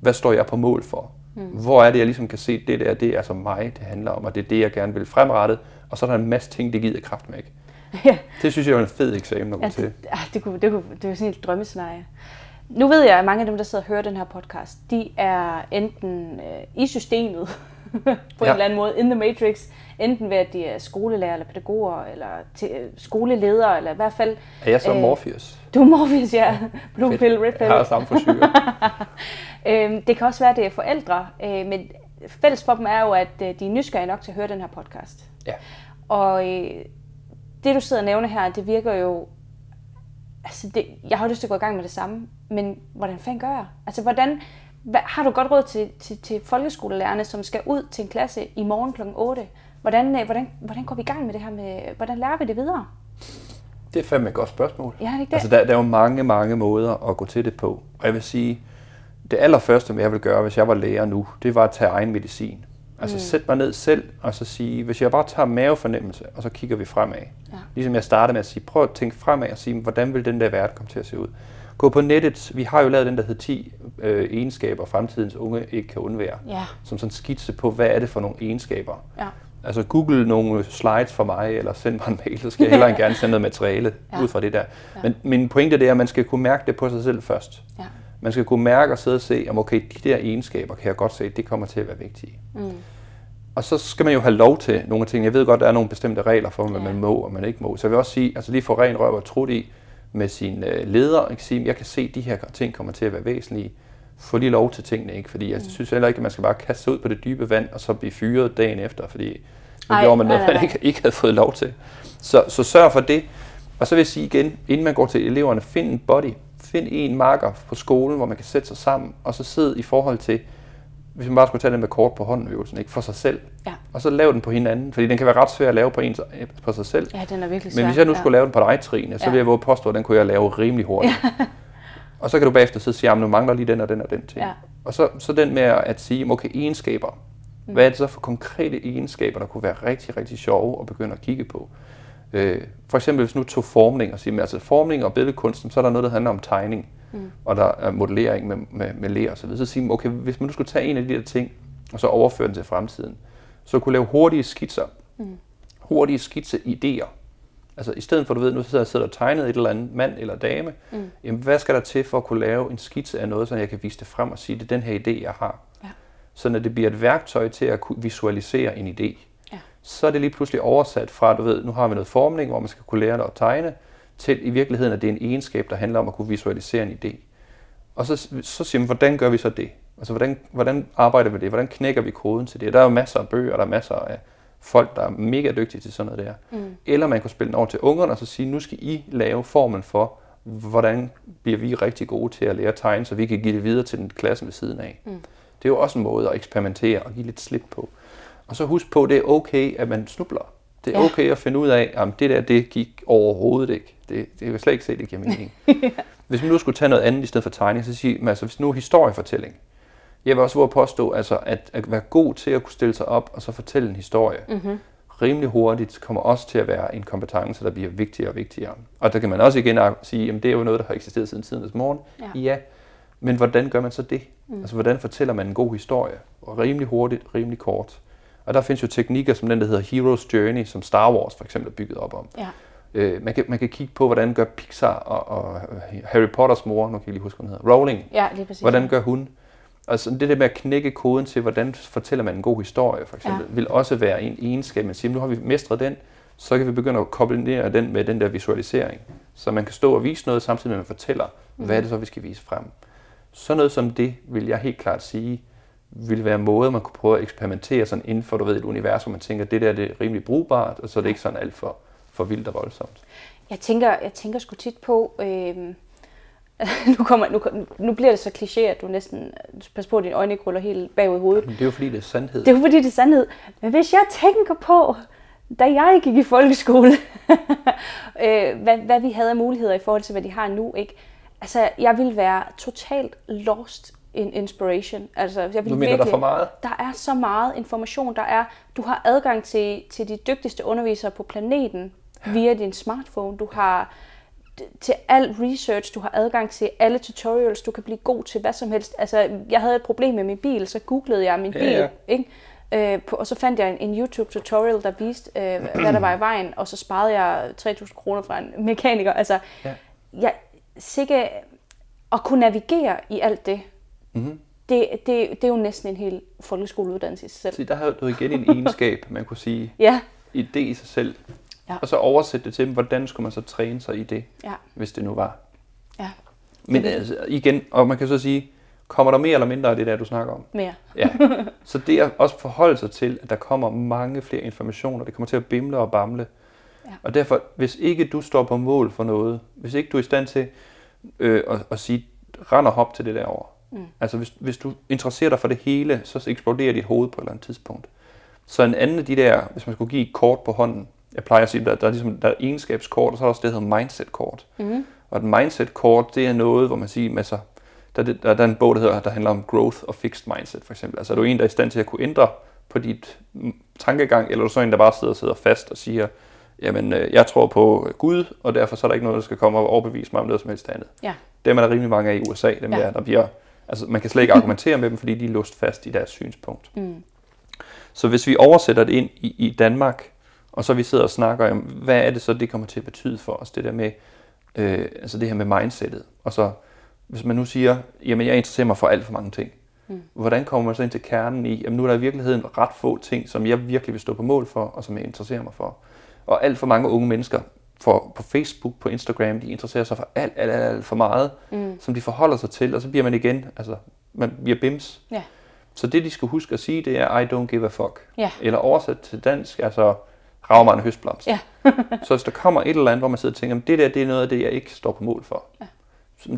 hvad står jeg på mål for, mm. hvor er det, jeg ligesom kan se, det der, det er altså mig, det handler om, og det er det, jeg gerne vil fremrette, og så er der en masse ting, det giver kraft med. Ja. Det synes jeg er en fed eksamen at gå ja, til. Det, det, kunne, det, kunne, det er sådan et drømmescenarie. Nu ved jeg, at mange af dem, der sidder og hører den her podcast, de er enten øh, i systemet på ja. en eller anden måde, in the matrix, enten ved at de er skolelærer eller pædagoger, eller øh, skoleledere, eller i hvert fald... Er jeg så øh, Morpheus? Du er Morpheus, ja. Blue pill, red pill. Jeg har samme forsyre. øhm, det kan også være, at det er forældre, øh, men fælles for dem er jo, at øh, de er nysgerrige nok til at høre den her podcast. Ja. Og øh, det, du sidder og nævner her, det virker jo altså det, jeg har lyst til at gå i gang med det samme, men hvordan fanden gør jeg? Altså, hvordan, hvad, har du godt råd til, til, til folkeskolelærerne, som skal ud til en klasse i morgen kl. 8? Hvordan, øh, hvordan, hvordan går vi i gang med det her med, hvordan lærer vi det videre? Det er fandme et godt spørgsmål. Ja, det er det. Altså, der, der er jo mange, mange måder at gå til det på. Og jeg vil sige, det allerførste, jeg vil gøre, hvis jeg var lærer nu, det var at tage egen medicin. Altså mm. sæt mig ned selv, og så sige, hvis jeg bare tager mavefornemmelse, og så kigger vi fremad. Ja. Ligesom jeg startede med at sige, prøv at tænke fremad og sige, hvordan vil den der verden komme til at se ud? Gå på nettet, vi har jo lavet den, der hedder 10 øh, egenskaber, fremtidens unge ikke kan undvære. Ja. Som sådan en skitse på, hvad er det for nogle egenskaber. Ja. Altså google nogle slides for mig, eller send mig en mail, så skal jeg hellere gerne sende noget materiale ja. ud fra det der. Ja. Men min pointe det er, at man skal kunne mærke det på sig selv først. Ja. Man skal kunne mærke og sidde og se, om okay, de der egenskaber kan jeg godt se, det kommer til at være vigtige. Mm. Og så skal man jo have lov til nogle ting. Jeg ved godt, der er nogle bestemte regler for, hvad ja. man må og man ikke må. Så jeg vil også sige, altså lige få ren røv og trudt i med sin øh, leder, ikke sige, jeg kan se, at de her ting kommer til at være væsentlige. Få lige lov til tingene, ikke? Fordi jeg mm. synes heller ikke, at man skal bare kaste sig ud på det dybe vand, og så blive fyret dagen efter, fordi nu gjorde man noget, man ikke, ikke havde fået lov til. Så, så sørg for det. Og så vil jeg sige igen, inden man går til eleverne, find en body. Find en marker på skolen, hvor man kan sætte sig sammen, og så sidde i forhold til, hvis man bare skulle tage den med kort på hånden øvelsen, ikke? for sig selv. Ja. Og så lave den på hinanden, fordi den kan være ret svær at lave på, en, på sig selv. Ja, den er virkelig svær. Men hvis jeg nu skulle ja. lave den på dig, Trine, så ja. vil jeg våge påstå, at den kunne jeg lave rimelig hurtigt. Ja. og så kan du bagefter sidde og sige, at nu mangler lige den og den og den ting. Ja. Og så, så den med at sige, okay, egenskaber. Mm. Hvad er det så for konkrete egenskaber, der kunne være rigtig, rigtig sjove at begynde at kigge på? Øh, for eksempel hvis nu tog formning og sige, altså formning og billedkunsten, så er der noget, der handler om tegning mm. og der er modellering med, med, med ler og så videre, så siger man, okay, hvis man nu skulle tage en af de der ting, og så overføre den til fremtiden, så kunne lave hurtige skitser, mm. hurtige skitse-idéer. Altså i stedet for, du ved, nu sidder jeg sidder og tegnet et eller andet mand eller dame, mm. jamen hvad skal der til for at kunne lave en skitse af noget, så jeg kan vise det frem og sige, det er den her idé, jeg har. Ja. Så når det bliver et værktøj til at kunne visualisere en idé, ja. så er det lige pludselig oversat fra, du ved, nu har vi noget formning, hvor man skal kunne lære at tegne, til i virkeligheden, at det er en egenskab, der handler om at kunne visualisere en idé. Og så, så siger man, hvordan gør vi så det? Altså, hvordan, hvordan arbejder vi det? Hvordan knækker vi koden til det? Der er jo masser af bøger, der er masser af folk, der er mega dygtige til sådan noget der. Mm. Eller man kan spille den over til ungerne og så sige, nu skal I lave formen for, hvordan bliver vi rigtig gode til at lære at tegne, så vi kan give det videre til den klasse ved siden af. Mm. Det er jo også en måde at eksperimentere og give lidt slip på. Og så husk på, at det er okay, at man snubler. Det er ja. okay at finde ud af, at det der, det gik overhovedet ikke. Det, det kan jeg slet ikke se, det giver mening. ja. Hvis man nu skulle tage noget andet i stedet for tegning, så sige, altså hvis nu er historiefortælling. Jeg vil også våge påstå, altså, at, at være god til at kunne stille sig op og så fortælle en historie, mm-hmm. rimelig hurtigt kommer også til at være en kompetence, der bliver vigtigere og vigtigere. Og der kan man også igen sige, at det er jo noget, der har eksisteret siden tidens morgen. Ja. ja. Men hvordan gør man så det? Mm. Altså, hvordan fortæller man en god historie? Og rimelig hurtigt, rimelig kort. Og der findes jo teknikker som den, der hedder Hero's Journey, som Star Wars for eksempel er bygget op om. Ja. Øh, man, kan, man kan kigge på, hvordan gør Pixar og, og Harry Potters mor, nu kan jeg lige huske, hvad hun hedder, Rowling. Ja, lige præcis. Hvordan gør hun? Altså det der med at knække koden til, hvordan fortæller man en god historie, for eksempel, ja. vil også være en egenskab. Man siger, nu har vi mestret den, så kan vi begynde at kombinere den med den der visualisering. Så man kan stå og vise noget, samtidig med at man fortæller, mm. hvad er det så, vi skal vise frem. Så noget som det, vil jeg helt klart sige, ville være måder, man kunne prøve at eksperimentere sådan inden for, du ved, et univers, hvor man tænker, det der det er rimelig brugbart, og så er det ikke sådan alt for, for vildt og voldsomt. Jeg tænker, jeg tænker sgu tit på, øh, nu, kommer, nu, nu bliver det så kliché, at du næsten pas på, at dine øjne ikke ruller helt bagud i hovedet. Men det er jo fordi, det er sandhed. Det er jo fordi, det er sandhed. Men hvis jeg tænker på, da jeg gik i folkeskole, øh, hvad, hvad vi havde af muligheder i forhold til, hvad de har nu, ikke? Altså, jeg ville være totalt lost in inspiration. Altså, jeg vil du mener, virkelig, der er for meget? Der er så meget information. Der er, du har adgang til, til de dygtigste undervisere på planeten via din smartphone. Du har til al research, du har adgang til alle tutorials, du kan blive god til hvad som helst. Altså, jeg havde et problem med min bil, så googlede jeg min bil, ja, ja. ikke? Øh, på, og så fandt jeg en, en YouTube-tutorial, der viste, øh, hvad der var i vejen, og så sparede jeg 3.000 kroner fra en mekaniker. Altså, ja. jeg, sikke at kunne navigere i alt det, mm-hmm. det, det, det er jo næsten en hel folkeskoleuddannelse i sig selv. Så der har du igen en egenskab, man kunne sige. ja. Idé i sig selv. Ja. Og så oversætte det til dem, hvordan skulle man så træne sig i det, ja. hvis det nu var. Ja. Men altså, igen, og man kan så sige, kommer der mere eller mindre af det der, du snakker om? Mere. ja. Så det er også forholde sig til, at der kommer mange flere informationer, det kommer til at bimle og bamle. Ja. Og derfor, hvis ikke du står på mål for noget, hvis ikke du er i stand til øh, at, at sige, rend og hop til det derovre. Mm. Altså hvis, hvis du interesserer dig for det hele, så eksploderer dit hoved på et eller andet tidspunkt. Så en anden af de der, hvis man skulle give et kort på hånden, jeg plejer at sige, der, der er, ligesom, der er egenskabskort, og så er der også det, der hedder mindset-kort. Mm. Og et mindset-kort, det er noget, hvor man siger, altså, der, der, der er en bog, der, hedder, der handler om growth og fixed mindset, for eksempel. Altså er du en, der er i stand til at kunne ændre på dit tankegang, eller er du så en, der bare sidder og sidder fast og siger, jamen, øh, jeg tror på Gud, og derfor så er der ikke noget, der skal komme og overbevise mig om noget som helst andet. Ja. Dem er der rimelig mange af i USA, dem ja. der, der bliver, altså man kan slet ikke argumentere med dem, fordi de er låst fast i deres synspunkt. Mm. Så hvis vi oversætter det ind i, i Danmark, og så vi sidder og snakker om, hvad er det så, det kommer til at betyde for os, det der med, øh, altså det her med mindsetet. Og så, hvis man nu siger, jamen jeg interesserer mig for alt for mange ting, mm. hvordan kommer man så ind til kernen i, jamen nu er der i virkeligheden ret få ting, som jeg virkelig vil stå på mål for, og som jeg interesserer mig for. Og alt for mange unge mennesker for, på Facebook, på Instagram, de interesserer sig for alt, alt, alt, alt for meget, mm. som de forholder sig til, og så bliver man igen, altså man bliver bims. Ja. Så det, de skal huske at sige, det er, I don't give a fuck. Ja. Eller oversat til dansk, altså, rager mig en høstblomst. Ja. så hvis der kommer et eller andet, hvor man sidder og tænker, det der, det er noget af det, jeg ikke står på mål for. Ja.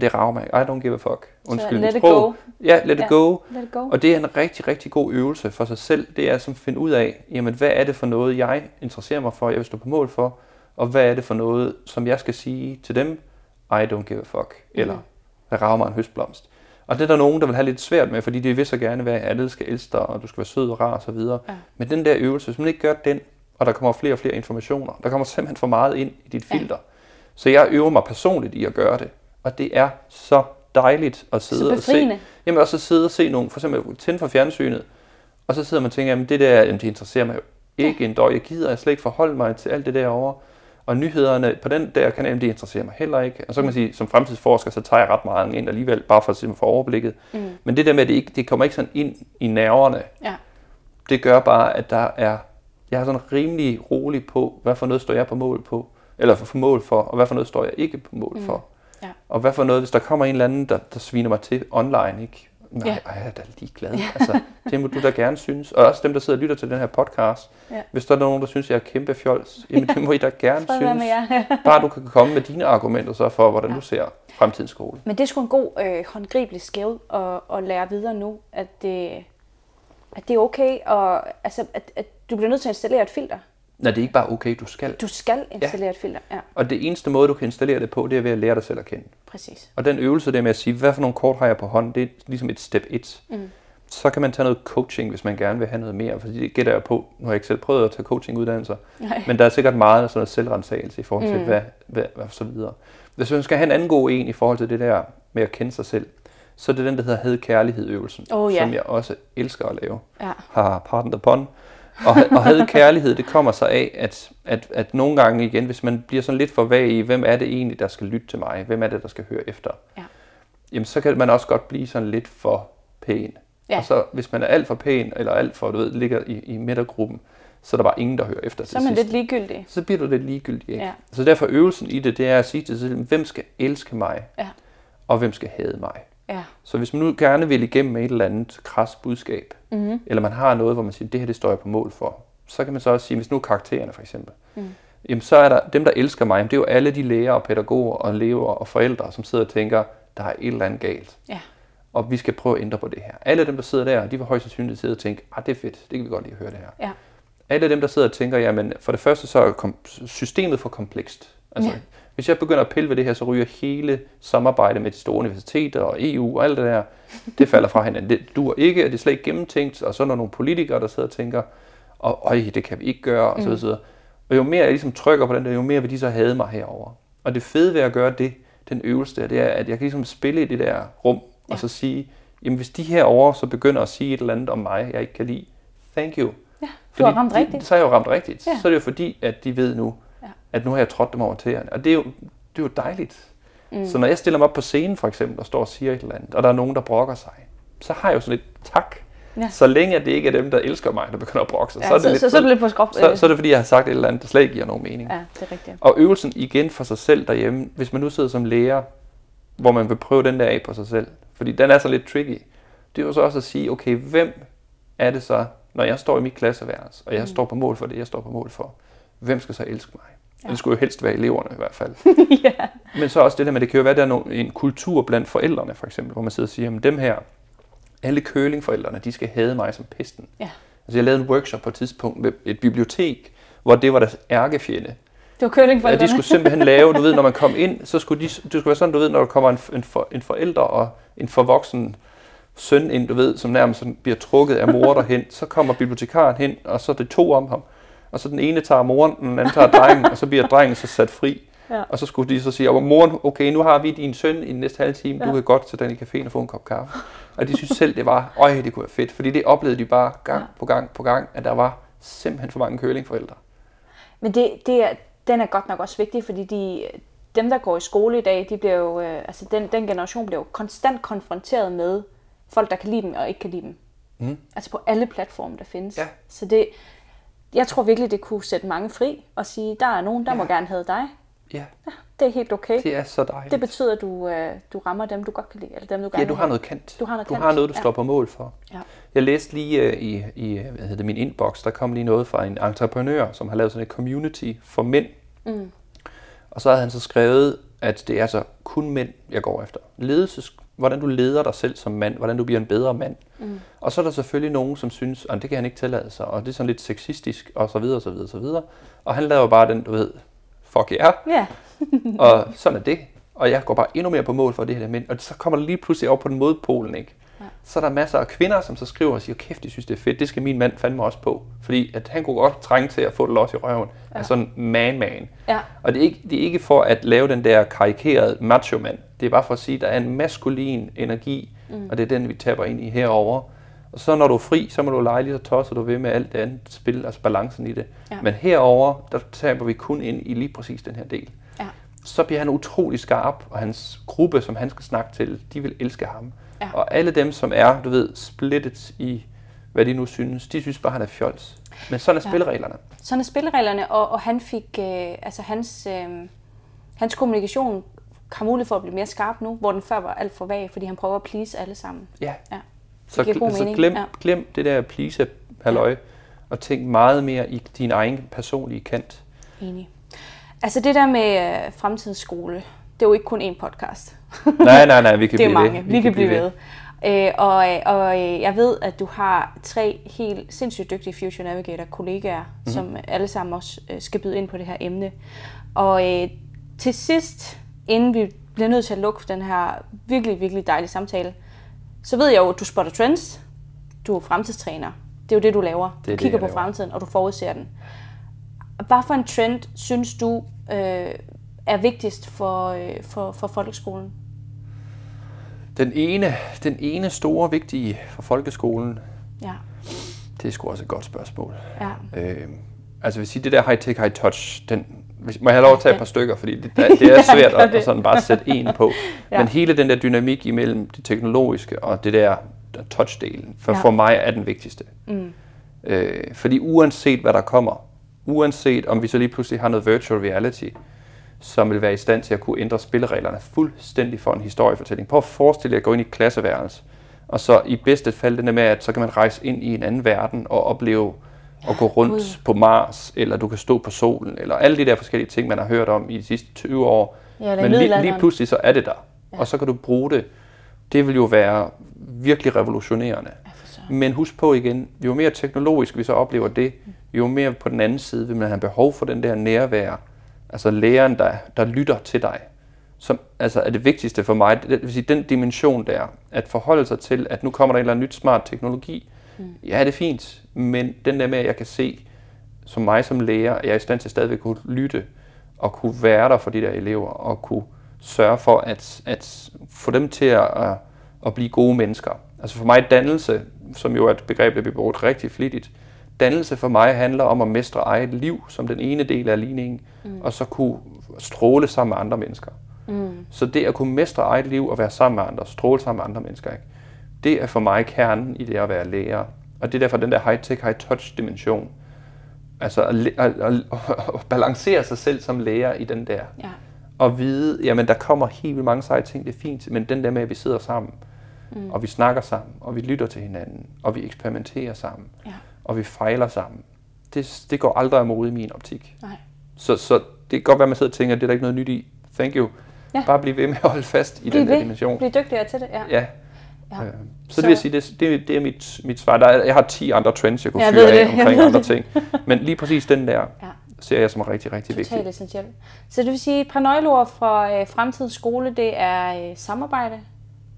Det rager mig I don't give a fuck. Undskyld, let it go. Ja, let, ja. it go. let it go. Og det er en rigtig, rigtig god øvelse for sig selv. Det er at finde ud af, jamen, hvad er det for noget, jeg interesserer mig for, jeg vil stå på mål for, og hvad er det for noget, som jeg skal sige til dem, I don't give a fuck, mm. eller hvad rager mig en høstblomst. Og det er der nogen, der vil have lidt svært med, fordi det vil så gerne være, at alle skal elske dig, og du skal være sød og rar og så videre. Ja. Men den der øvelse, hvis man ikke gør den, og der kommer flere og flere informationer, der kommer simpelthen for meget ind i dit filter. Ja. Så jeg øver mig personligt i at gøre det. Og det er så dejligt at sidde og se. Jamen også at sidde og se nogen, for eksempel tænde for fjernsynet, og så sidder man og tænker, jamen det der, jamen, det interesserer mig jo ikke ja. en døj. Jeg gider jeg slet ikke forholde mig til alt det derovre. Og nyhederne på den der kanal, det interesserer mig heller ikke. Og så kan man sige, som fremtidsforsker, så tager jeg ret meget ind alligevel, bare for at få overblikket. Mm. Men det der med, at det, ikke, det kommer ikke sådan ind i nerverne, ja. det gør bare, at der er, jeg er sådan rimelig rolig på, hvad for noget står jeg på mål på, eller for, for mål for, og hvad for noget står jeg ikke på mål mm. for. Ja. Og hvad for noget, hvis der kommer en eller anden, der, der sviner mig til online, ikke? Nej, ja. jeg er da ligeglad. Ja. Altså, det må du da gerne synes. Og også dem, der sidder og lytter til den her podcast. Ja. Hvis der er nogen, der synes, jeg er kæmpe fjols, jamen det må I da gerne synes. Bare du kan komme med dine argumenter så for, hvordan ja. du ser fremtidens skole. Men det er sgu en god øh, håndgribelig skill at, at lære videre nu, at det, at det er okay, og, altså, at, at du bliver nødt til at installere et filter. Nej, det er ikke bare okay, du skal. Du skal installere ja. et filter, ja. Og det eneste måde, du kan installere det på, det er ved at lære dig selv at kende. Præcis. Og den øvelse der med at sige, hvad for nogle kort har jeg på hånden, det er ligesom et step 1. Mm. Så kan man tage noget coaching, hvis man gerne vil have noget mere. For det gætter jeg på, nu har jeg ikke selv prøvet at tage coachinguddannelser, Nej. men der er sikkert meget sådan noget selvrensagelse i forhold til, mm. hvad, hvad, hvad, så videre. Hvis man skal have en anden god en i forhold til det der med at kende sig selv, så er det den, der hedder had-kærlighed-øvelsen, oh, yeah. som jeg også elsker at lave. Ja. Har pardon the pun og, og havde kærlighed, det kommer sig af, at, at, at nogle gange igen, hvis man bliver sådan lidt for vag i, hvem er det egentlig, der skal lytte til mig? Hvem er det, der skal høre efter? Ja. Jamen, så kan man også godt blive sådan lidt for pæn. Ja. Og så, hvis man er alt for pæn, eller alt for, du ved, ligger i, i midtergruppen, så er der bare ingen, der hører efter Så er man lidt ligegyldig. Så bliver du lidt ligegyldig, ikke? Ja. Så derfor øvelsen i det, det er at sige til sig hvem skal elske mig, ja. og hvem skal hade mig. Ja. Så hvis man nu gerne vil igennem med et eller andet kras budskab, mm-hmm. eller man har noget, hvor man siger, det her det står jeg på mål for, så kan man så også sige, hvis nu er karaktererne for eksempel, mm. jamen så er der dem, der elsker mig, jamen det er jo alle de lærere og pædagoger og elever og forældre, som sidder og tænker, der er et eller andet galt. Ja. Og vi skal prøve at ændre på det her. Alle dem, der sidder der, de vil højst sandsynligt sidde og tænke, ah, det er fedt, det kan vi godt lide at høre det her. Ja. Alle dem, der sidder og tænker, jamen for det første så er systemet for komplekst. Altså, Ja. Hvis jeg begynder at pille ved det her, så ryger hele samarbejdet med de store universiteter og EU og alt det der, det falder fra hinanden. Det dur ikke, og det er slet ikke gennemtænkt, og så er der nogle politikere, der sidder og tænker, og øj, det kan vi ikke gøre, og så videre. så videre. Og jo mere jeg ligesom trykker på den der, jo mere vil de så have mig herover. Og det fede ved at gøre det, den øvelse der, det er, at jeg kan ligesom spille i det der rum, ja. og så sige, jamen hvis de herover så begynder at sige et eller andet om mig, jeg ikke kan lide, thank you. Ja, du har ramt de, rigtigt. Så har jeg jo ramt rigtigt. Ja. Så er det jo fordi, at de ved nu. At nu har jeg trådt dem over tæerne. Og det er jo, det er jo dejligt. Mm. Så når jeg stiller mig op på scenen for eksempel, og står og siger et eller andet, og der er nogen, der brokker sig, så har jeg jo sådan lidt tak. Ja. Så længe at det ikke er dem, der elsker mig, der begynder at brokke sig, Ja, så, er det så, lidt, så, så er det lidt på skrop. så, så er det fordi, jeg har sagt et eller andet, der slet ikke giver nogen mening. Ja, det er rigtigt. Og øvelsen igen for sig selv derhjemme, hvis man nu sidder som lærer, hvor man vil prøve den der af på sig selv, fordi den er så lidt tricky, det er jo så også at sige, okay, hvem er det så, når jeg står i mit klasseværelse, og jeg mm. står på mål for det, jeg står på mål for, hvem skal så elske mig? Ja. Det skulle jo helst være eleverne i hvert fald. ja. Men så også det der med, det kan jo være, der er en kultur blandt forældrene for eksempel, hvor man sidder og siger, jamen dem her, alle kølingforældrene, de skal hade mig som pesten. ja. Altså jeg lavede en workshop på et tidspunkt med et bibliotek, hvor det var deres ærkefjende. Det var curling for Ja, de skulle simpelthen lave, du ved, når man kom ind, så skulle de, det skulle være sådan, du ved, når der kommer en, en, for, en forælder og en forvoksen søn ind, du ved, som nærmest sådan bliver trukket af mor derhen, så kommer bibliotekaren hen, og så er det to om ham. Og så den ene tager moren, den anden tager drengen, og så bliver drengen så sat fri. Ja. Og så skulle de så sige, og moren, okay, nu har vi din søn i den næste halve time, du Ja. kan godt til den i caféen og få en kop kaffe. Og de synes selv, det var, øj, det kunne være fedt, fordi det oplevede de bare gang Ja. på gang på gang, at der var simpelthen for mange kølingforældre. Men det, det er, den er godt nok også vigtig, fordi de, dem, der går i skole i dag, de bliver jo, øh, altså den, den generation bliver jo konstant konfronteret med folk, der kan lide dem og ikke kan lide dem. Mm. Altså på alle platforme, der findes. Ja. Så det, jeg tror virkelig, det kunne sætte mange fri og sige, der er nogen, der Ja. må gerne have dig. Ja, Det er helt okay. det er så dejligt. Det betyder, at du, øh, du rammer dem, du godt kan lide, eller dem, du gerne Ja, du har noget kant. Du har noget du kant, har noget, du ja. står på mål for. Ja. Jeg læste lige uh, i, i hvad hedder det, min inbox, der kom lige noget fra en entreprenør, som har lavet sådan et community for mænd. Mm. Og så havde han så skrevet, at det er altså kun mænd, jeg går efter. Ledelses, hvordan du leder dig selv som mand, hvordan du bliver en bedre mand. Mm. Og så er der selvfølgelig nogen, som synes, at det kan han ikke tillade sig, og det er sådan lidt sexistisk, og så videre, og så videre, og så videre. Og han laver bare den, du ved, fuck yeah, Ja, og sådan er det. Og jeg går bare endnu mere på mål for det her mænd. Og så kommer der lige pludselig over på den modpolen, ikke? Ja. Så er der masser af kvinder, som så skriver og siger, kæft, de synes, det er fedt, det skal min mand fandme også på. Fordi at han kunne godt trænge til at få det los i røven. Ja. Altså en man-man. ja, Og det er, ikke, det er ikke for at lave den der karikerede macho-mand. Det er bare for at sige, at der er en maskulin energi, mm. og det er den, vi taber ind i herover. Og så når du er fri, så må du lege lige så tosser du ved med alt det andet spil, altså balancen i det. Ja. Men herover der taber vi kun ind i lige præcis den her del. ja. Så bliver han utrolig skarp, og hans gruppe, som han skal snakke til, de vil elske ham. Ja. Og alle dem, som er, du ved, splittet i, hvad de nu synes, de synes bare, han er fjols. Men sådan er Ja. spillereglerne. Sådan er spillereglerne, og, og han fik, øh, altså hans, øh, hans kommunikation har mulighed for at blive mere skarp nu, hvor den før var alt for vag, fordi han prøver at please alle sammen. Ja. Ja. Så, god gl- så glem, ja. glem det der please halløj og tænk meget mere i din egen personlige kant. Enig. Altså det der med øh, fremtidens skole, det er jo ikke kun én podcast. Nej, nej, nej, vi kan det er blive mange. ved. Vi, kan blive ved. Øh, og, og øh, jeg ved, at du har tre helt sindssygt dygtige Future Navigator kollegaer, Mhm. mm-hmm. som alle sammen også øh, skal byde ind på det her emne. Og øh, til sidst, inden vi bliver nødt til at lukke den her virkelig, virkelig dejlige samtale, så ved jeg jo, at du spotter trends. Du er fremtidstræner. Det er jo det, du laver. Det du det, kigger på laver. fremtiden, og du forudser den. Hvad for en trend synes du øh, er vigtigst for, øh, for, for folkeskolen? Den ene, den ene store vigtige for folkeskolen, Ja, det er sgu også et godt spørgsmål. ja. Øh, altså vil sige, det der high-tech, high-touch, den, hvis- må jeg have lov at tage et par stykker, fordi det, det er svært at, at sådan bare sætte en på. Ja. Men hele den der dynamik imellem det teknologiske og det der der touch-delen, for, Ja. for mig er den vigtigste. Mm. Øh, fordi uanset hvad der kommer, uanset om vi så lige pludselig har noget virtual reality, som vil være i stand til at kunne ændre spillereglerne fuldstændig for en historiefortælling. Prøv at forestille jer at gå ind i et klasseværelse, og så i bedste fald det med, at så kan man rejse ind i en anden verden og opleve at gå rundt God. på Mars, eller du kan stå på solen, eller alle de der forskellige ting, man har hørt om i de sidste 20 år. Ja, Men lige, lige pludselig så er det der, ja. og så kan du bruge det. Det vil jo være virkelig revolutionerende. Men husk på igen, jo mere teknologisk vi så oplever det, jo mere på den anden side vil man have behov for den der nærvær. Altså læreren, der, der lytter til dig. Som altså er det vigtigste for mig. Det vil sige, den dimension der, at forholde sig til, at nu kommer der en eller anden nyt smart teknologi. Mm. Ja, det er fint, men den der med, at jeg kan se, som mig som lærer, at jeg er i stand til stadigvæk at kunne lytte, og kunne være der for de der elever, og kunne sørge for at, at få dem til at, at, at blive gode mennesker. Altså for mig dannelse, som jo er et begreb, der bliver brugt rigtig flittigt, dannelse for mig handler om at mestre eget liv som den ene del af ligningen, mm. og så kunne stråle sammen med andre mennesker. Mm. Så det at kunne mestre eget liv og være sammen med andre, stråle sammen med andre mennesker, ikke? Det er for mig kernen i det at være lærer. Og det er derfor den der high-tech, high-touch dimension. Altså at, at, at, at balancere sig selv som lærer i den der. Ja. Og vide, jamen der kommer helt vildt mange seje ting, det er fint, men den der med, at vi sidder sammen, mm. og vi snakker sammen, og vi lytter til hinanden, og vi eksperimenterer sammen, ja. og vi fejler sammen, det, det går aldrig imod i min optik. Nej. Så, så det kan godt være, at man sidder og tænker, det er der ikke noget nyt i. Thank you. Ja. Bare bliv ved med at holde fast i Bliv den der dimension. Bliv dygtigere til det, ja. ja. Ja. Øh, så, så det vil sige, det, det, det er mit, mit svar. Der er, jeg har 10 andre trends, jeg kunne jeg fyre af det. omkring andre ting. Men lige præcis den der ja. ser jeg som rigtig, rigtig vigtig. Totalt essentielt. Så det vil sige, et par nøgleord fra øh, fremtidens skole, det er øh, samarbejde,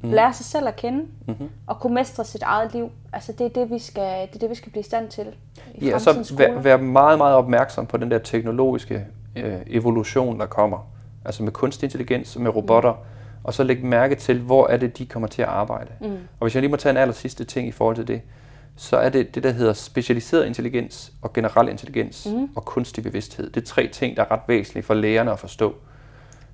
mm. lære sig selv at kende, mm-hmm. og kunne mestre sit eget liv. Altså det er det, vi skal, det er det, vi skal blive i stand til i Ja, så være vær meget, meget opmærksom på den der teknologiske øh, evolution, der kommer. Altså med kunstig intelligens, med robotter, mm og så lægge mærke til, hvor er det, de kommer til at arbejde. Mm. Og hvis jeg lige må tage en aller sidste ting i forhold til det, så er det det, der hedder specialiseret intelligens og generel intelligens mm. og kunstig bevidsthed. Det er tre ting, der er ret væsentlige for lærerne at forstå.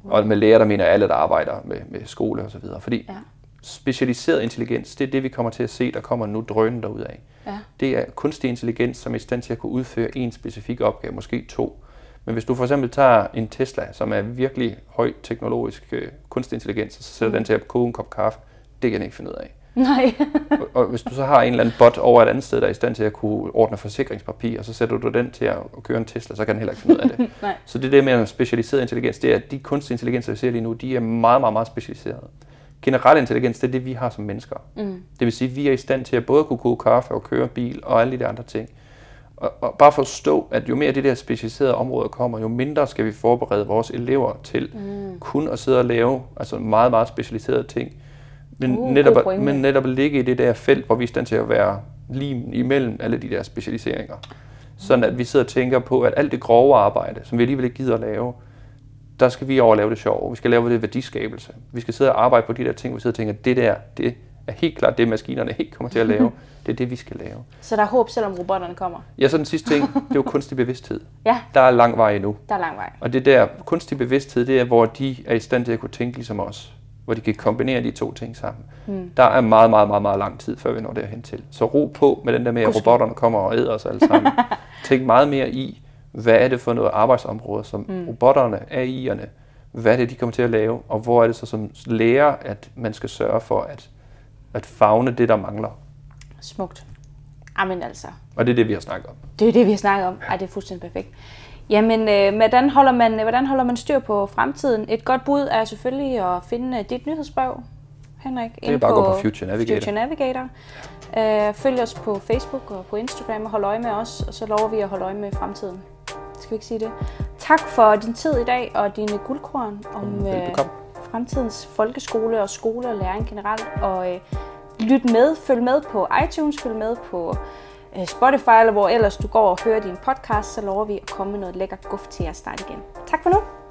Mm. Og med lærer, der mener alle, der arbejder med, med skole og så videre. Fordi ja. specialiseret intelligens, det er det, vi kommer til at se, der kommer nu drønen derud af. Ja. Det er kunstig intelligens, som er i stand til at kunne udføre en specifik opgave, måske to. Men hvis du for eksempel tager en Tesla, som er virkelig høj teknologisk øh, kunstig intelligens, og så sætter mm. den til at koge en kop kaffe, det kan den ikke finde ud af. Nej. og, og hvis du så har en eller anden bot over et andet sted, der er i stand til at kunne ordne forsikringspapir, og så sætter du den til at køre en Tesla, så kan den heller ikke finde ud af det. Nej. Så det der med specialiseret intelligens, det er, at de kunstige intelligenser, vi ser lige nu, de er meget, meget, meget specialiserede. Generel intelligens, det er det, vi har som mennesker. Mm. Det vil sige, at vi er i stand til at både kunne koge kaffe og køre bil og alle de andre ting. Og, og bare forstå, at jo mere det der specialiserede områder kommer, jo mindre skal vi forberede vores elever til mm. kun at sidde og lave altså meget, meget specialiserede ting. Men, uh, netop, men netop ligge i det der felt, hvor vi er stand til at være lige imellem alle de der specialiseringer. Sådan at vi sidder og tænker på, at alt det grove arbejde, som vi alligevel ikke gider at lave, der skal vi over lave det sjove. Vi skal lave det værdiskabelse. Vi skal sidde og arbejde på de der ting, hvor vi sidder og tænker, det der, det er helt klart det, maskinerne ikke kommer til at lave. Det er det, vi skal lave. Så der er håb, selvom robotterne kommer? Ja, så den sidste ting, det er jo kunstig bevidsthed. ja. Der er lang vej endnu. Der er lang vej. Og det der kunstig bevidsthed, det er, hvor de er i stand til at kunne tænke ligesom os. Hvor de kan kombinere de to ting sammen. Hmm. Der er meget, meget, meget, meget lang tid, før vi når derhen til. Så ro på med den der med, at robotterne kommer og æder os alle sammen. Tænk meget mere i, hvad er det for noget arbejdsområde, som hmm. robotterne, AI'erne, hvad er det, de kommer til at lave, og hvor er det så som lærer, at man skal sørge for, at at fagne det, der mangler. Smukt. Amen altså. Og det er det, vi har snakket om. Det er det, vi har snakket om. Ej, det er fuldstændig perfekt. Jamen, øh, hvordan, holder man, hvordan holder man styr på fremtiden? Et godt bud er selvfølgelig at finde øh, dit nyhedsbrev, Henrik. Det er bare på, gå på Future Navigator. Future Navigator. Øh, følg os på Facebook og på Instagram og hold øje med os, og så lover vi at holde øje med fremtiden. Skal vi ikke sige det? Tak for din tid i dag og dine guldkorn om øh, fremtidens folkeskole og skole og læring generelt. Og øh, lyt med, følg med på iTunes, følg med på øh, Spotify, eller hvor ellers du går og hører din podcast, så lover vi at komme med noget lækker guf til jer starte igen. Tak for nu!